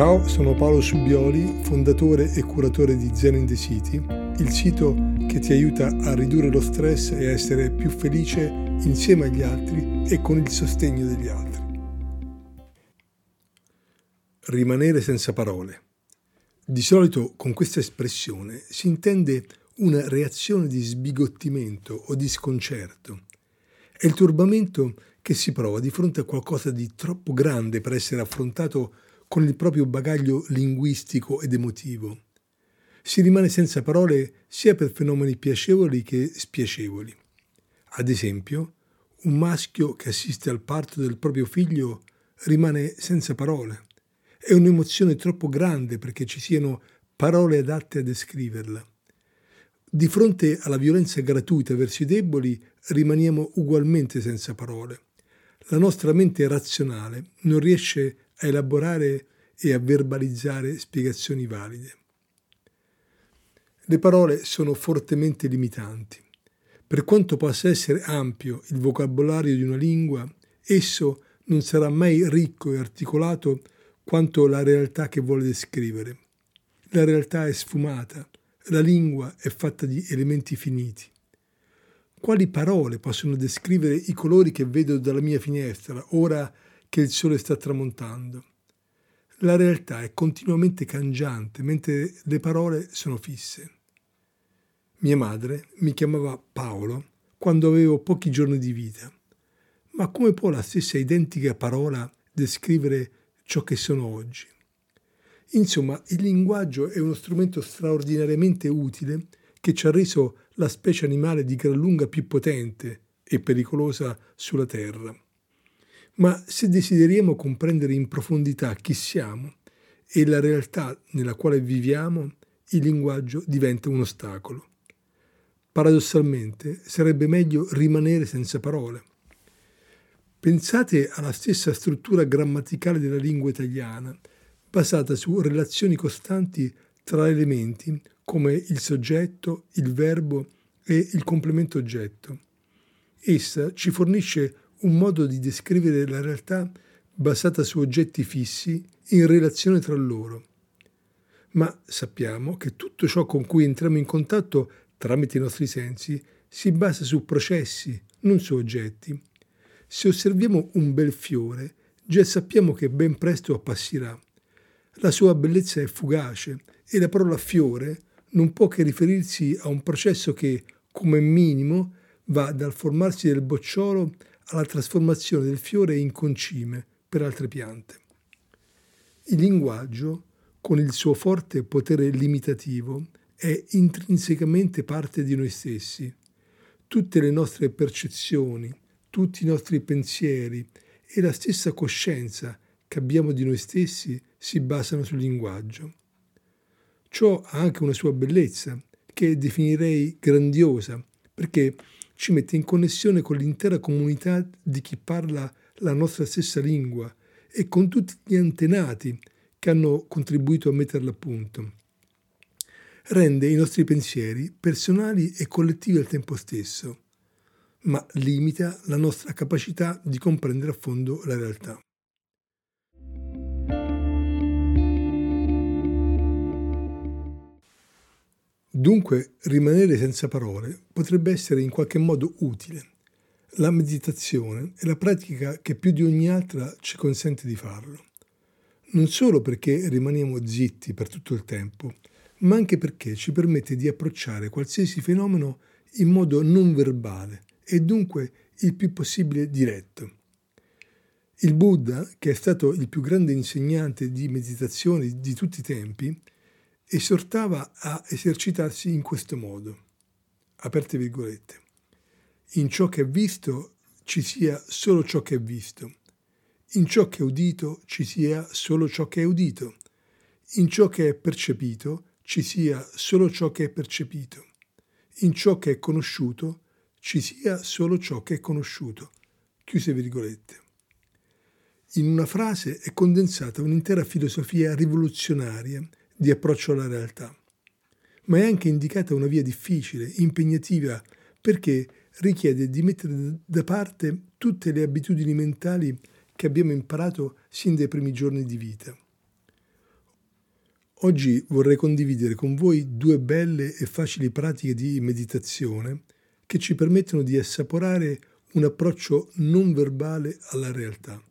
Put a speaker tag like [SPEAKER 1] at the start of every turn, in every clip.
[SPEAKER 1] Ciao, sono Paolo Subioli, fondatore e curatore di Zen in the City, il sito che ti aiuta a ridurre lo stress e a essere più felice insieme agli altri e con il sostegno degli altri. Rimanere senza parole. Di solito con questa espressione si intende una reazione di sbigottimento o di sconcerto. È il turbamento che si prova di fronte a qualcosa di troppo grande per essere affrontato con il proprio bagaglio linguistico ed emotivo. Si rimane senza parole sia per fenomeni piacevoli che spiacevoli. Ad esempio, un maschio che assiste al parto del proprio figlio rimane senza parole. È un'emozione troppo grande perché ci siano parole adatte a descriverla. Di fronte alla violenza gratuita verso i deboli rimaniamo ugualmente senza parole. La nostra mente razionale non riesce a elaborare e a verbalizzare spiegazioni valide. Le parole sono fortemente limitanti. Per quanto possa essere ampio il vocabolario di una lingua, esso non sarà mai ricco e articolato quanto la realtà che vuole descrivere. La realtà è sfumata, la lingua è fatta di elementi finiti. Quali parole possono descrivere i colori che vedo dalla mia finestra ora che il sole sta tramontando? La realtà è continuamente cangiante, mentre le parole sono fisse. Mia madre mi chiamava Paolo quando avevo pochi giorni di vita. Ma come può la stessa identica parola descrivere ciò che sono oggi? Insomma, il linguaggio è uno strumento straordinariamente utile che ci ha reso la specie animale di gran lunga più potente e pericolosa sulla Terra. Ma se desideriamo comprendere in profondità chi siamo e la realtà nella quale viviamo, il linguaggio diventa un ostacolo. Paradossalmente sarebbe meglio rimanere senza parole. Pensate alla stessa struttura grammaticale della lingua italiana basata su relazioni costanti tra elementi come il soggetto, il verbo e il complemento oggetto. Essa ci fornisce un modo di descrivere la realtà basata su oggetti fissi in relazione tra loro. Ma sappiamo che tutto ciò con cui entriamo in contatto tramite i nostri sensi si basa su processi, non su oggetti. Se osserviamo un bel fiore, già sappiamo che ben presto appassirà. La sua bellezza è fugace e la parola fiore non può che riferirsi a un processo che, come minimo, va dal formarsi del bocciolo alla trasformazione del fiore in concime per altre piante. Il linguaggio, con il suo forte potere limitativo, è intrinsecamente parte di noi stessi. Tutte le nostre percezioni, tutti i nostri pensieri e la stessa coscienza che abbiamo di noi stessi si basano sul linguaggio. Ciò ha anche una sua bellezza, che definirei grandiosa, perché ci mette in connessione con l'intera comunità di chi parla la nostra stessa lingua e con tutti gli antenati che hanno contribuito a metterla a punto. Rende i nostri pensieri personali e collettivi al tempo stesso, ma limita la nostra capacità di comprendere a fondo la realtà. Dunque, rimanere senza parole potrebbe essere in qualche modo utile. La meditazione è la pratica che più di ogni altra ci consente di farlo. Non solo perché rimaniamo zitti per tutto il tempo, ma anche perché ci permette di approcciare qualsiasi fenomeno in modo non verbale e dunque il più possibile diretto. Il Buddha, che è stato il più grande insegnante di meditazione di tutti i tempi, esortava a esercitarsi in questo modo. Aperte virgolette. In ciò che è visto ci sia solo ciò che è visto. In ciò che è udito ci sia solo ciò che è udito. In ciò che è percepito ci sia solo ciò che è percepito. In ciò che è conosciuto ci sia solo ciò che è conosciuto. Chiuse virgolette. In una frase è condensata un'intera filosofia rivoluzionaria di approccio alla realtà. Ma è anche indicata una via difficile, impegnativa, perché richiede di mettere da parte tutte le abitudini mentali che abbiamo imparato sin dai primi giorni di vita. Oggi vorrei condividere con voi due belle e facili pratiche di meditazione che ci permettono di assaporare un approccio non verbale alla realtà.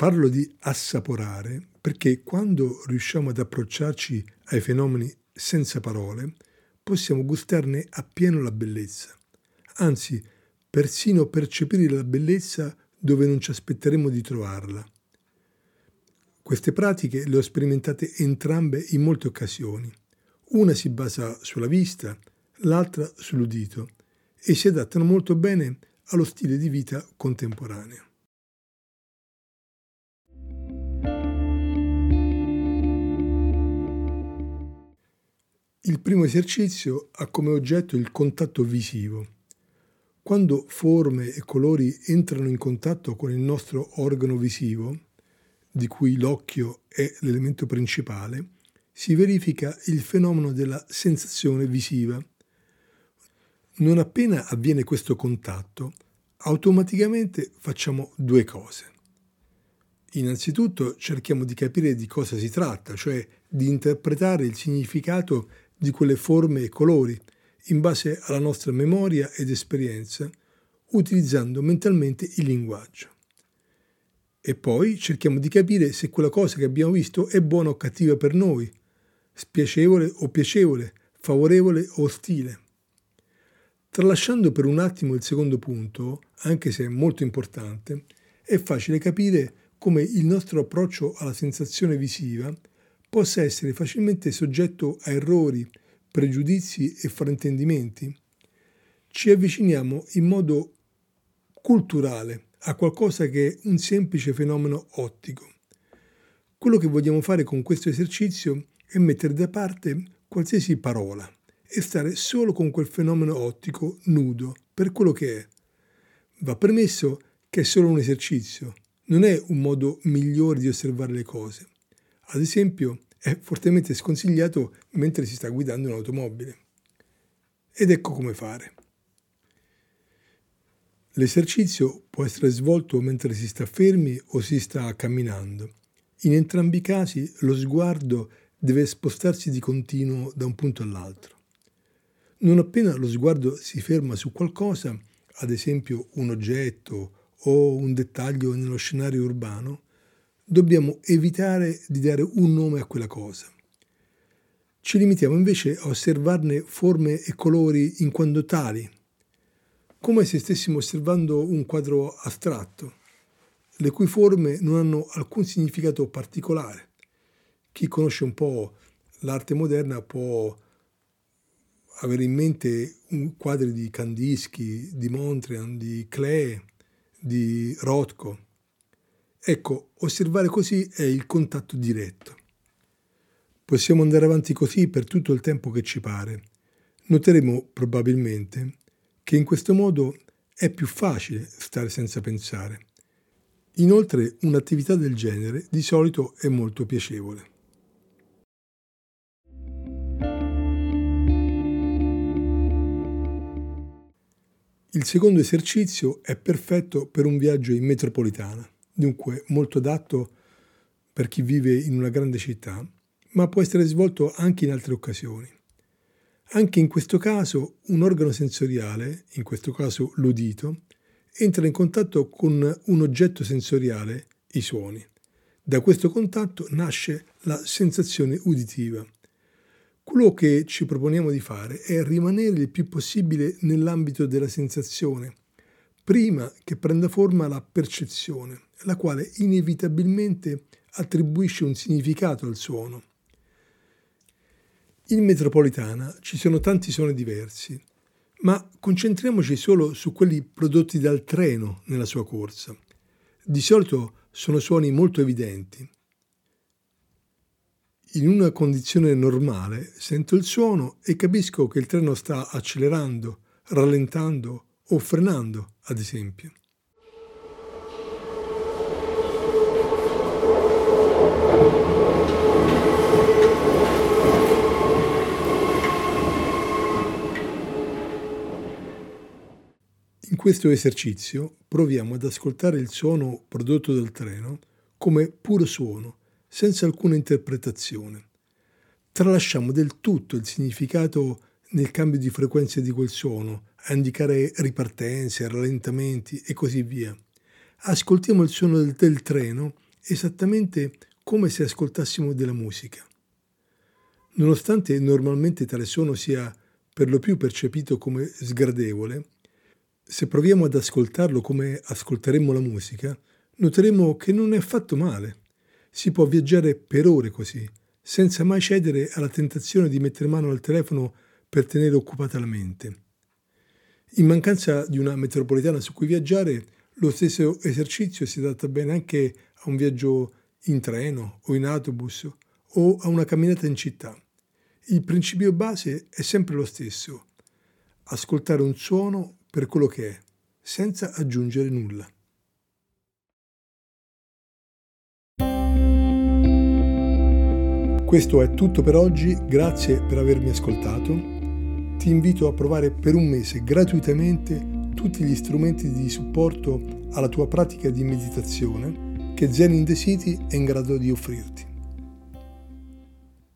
[SPEAKER 1] Parlo di assaporare perché quando riusciamo ad approcciarci ai fenomeni senza parole, possiamo gustarne appieno la bellezza, anzi persino percepire la bellezza dove non ci aspetteremo di trovarla. Queste pratiche le ho sperimentate entrambe in molte occasioni. Una si basa sulla vista, l'altra sull'udito e si adattano molto bene allo stile di vita contemporaneo. Il primo esercizio ha come oggetto il contatto visivo. Quando forme e colori entrano in contatto con il nostro organo visivo, di cui l'occhio è l'elemento principale, si verifica il fenomeno della sensazione visiva. Non appena avviene questo contatto, automaticamente facciamo due cose. Innanzitutto cerchiamo di capire di cosa si tratta, cioè di interpretare il significato di quelle forme e colori in base alla nostra memoria ed esperienza, utilizzando mentalmente il linguaggio. E poi cerchiamo di capire se quella cosa che abbiamo visto è buona o cattiva per noi, spiacevole o piacevole, favorevole o ostile. Tralasciando per un attimo il secondo punto, anche se molto importante, è facile capire come il nostro approccio alla sensazione visiva possa essere facilmente soggetto a errori, pregiudizi e fraintendimenti. Ci avviciniamo in modo culturale a qualcosa che è un semplice fenomeno ottico. Quello che vogliamo fare con questo esercizio è mettere da parte qualsiasi parola e stare solo con quel fenomeno ottico nudo per quello che è. Va premesso che è solo un esercizio, non è un modo migliore di osservare le cose. Ad esempio, è fortemente sconsigliato mentre si sta guidando un'automobile. Ed ecco come fare. L'esercizio può essere svolto mentre si sta fermi o si sta camminando. In entrambi i casi lo sguardo deve spostarsi di continuo da un punto all'altro. Non appena lo sguardo si ferma su qualcosa, ad esempio un oggetto o un dettaglio nello scenario urbano, dobbiamo evitare di dare un nome a quella cosa. Ci limitiamo invece a osservarne forme e colori in quanto tali, come se stessimo osservando un quadro astratto, le cui forme non hanno alcun significato particolare. Chi conosce un po' l'arte moderna può avere in mente quadri di Kandinsky, di Mondrian, di Klee, di Rothko. Ecco, osservare così è il contatto diretto. Possiamo andare avanti così per tutto il tempo che ci pare. Noteremo probabilmente che in questo modo è più facile stare senza pensare. Inoltre un'attività del genere di solito è molto piacevole. Il secondo esercizio è perfetto per un viaggio in metropolitana, dunque molto adatto per chi vive in una grande città, ma può essere svolto anche in altre occasioni. Anche in questo caso un organo sensoriale, in questo caso l'udito, entra in contatto con un oggetto sensoriale, i suoni. Da questo contatto nasce la sensazione uditiva. Quello che ci proponiamo di fare è rimanere il più possibile nell'ambito della sensazione, prima che prenda forma la percezione, la quale inevitabilmente attribuisce un significato al suono. In metropolitana ci sono tanti suoni diversi, ma concentriamoci solo su quelli prodotti dal treno nella sua corsa. Di solito sono suoni molto evidenti. In una condizione normale sento il suono e capisco che il treno sta accelerando, rallentando o frenando, ad esempio. questo esercizio proviamo ad ascoltare il suono prodotto dal treno come puro suono, senza alcuna interpretazione. Tralasciamo del tutto il significato nel cambio di frequenza di quel suono, a indicare ripartenze, rallentamenti e così via. Ascoltiamo il suono del, del treno esattamente come se ascoltassimo della musica. Nonostante normalmente tale suono sia per lo più percepito come sgradevole, se proviamo ad ascoltarlo come ascolteremmo la musica, noteremo che non è affatto male. Si può viaggiare per ore così, senza mai cedere alla tentazione di mettere mano al telefono per tenere occupata la mente. In mancanza di una metropolitana su cui viaggiare, lo stesso esercizio si adatta bene anche a un viaggio in treno o in autobus o a una camminata in città. Il principio base è sempre lo stesso, ascoltare un suono per quello che è, senza aggiungere nulla. Questo è tutto per oggi, grazie per avermi ascoltato. Ti invito a provare per un mese gratuitamente tutti gli strumenti di supporto alla tua pratica di meditazione che Zen in the City è in grado di offrirti.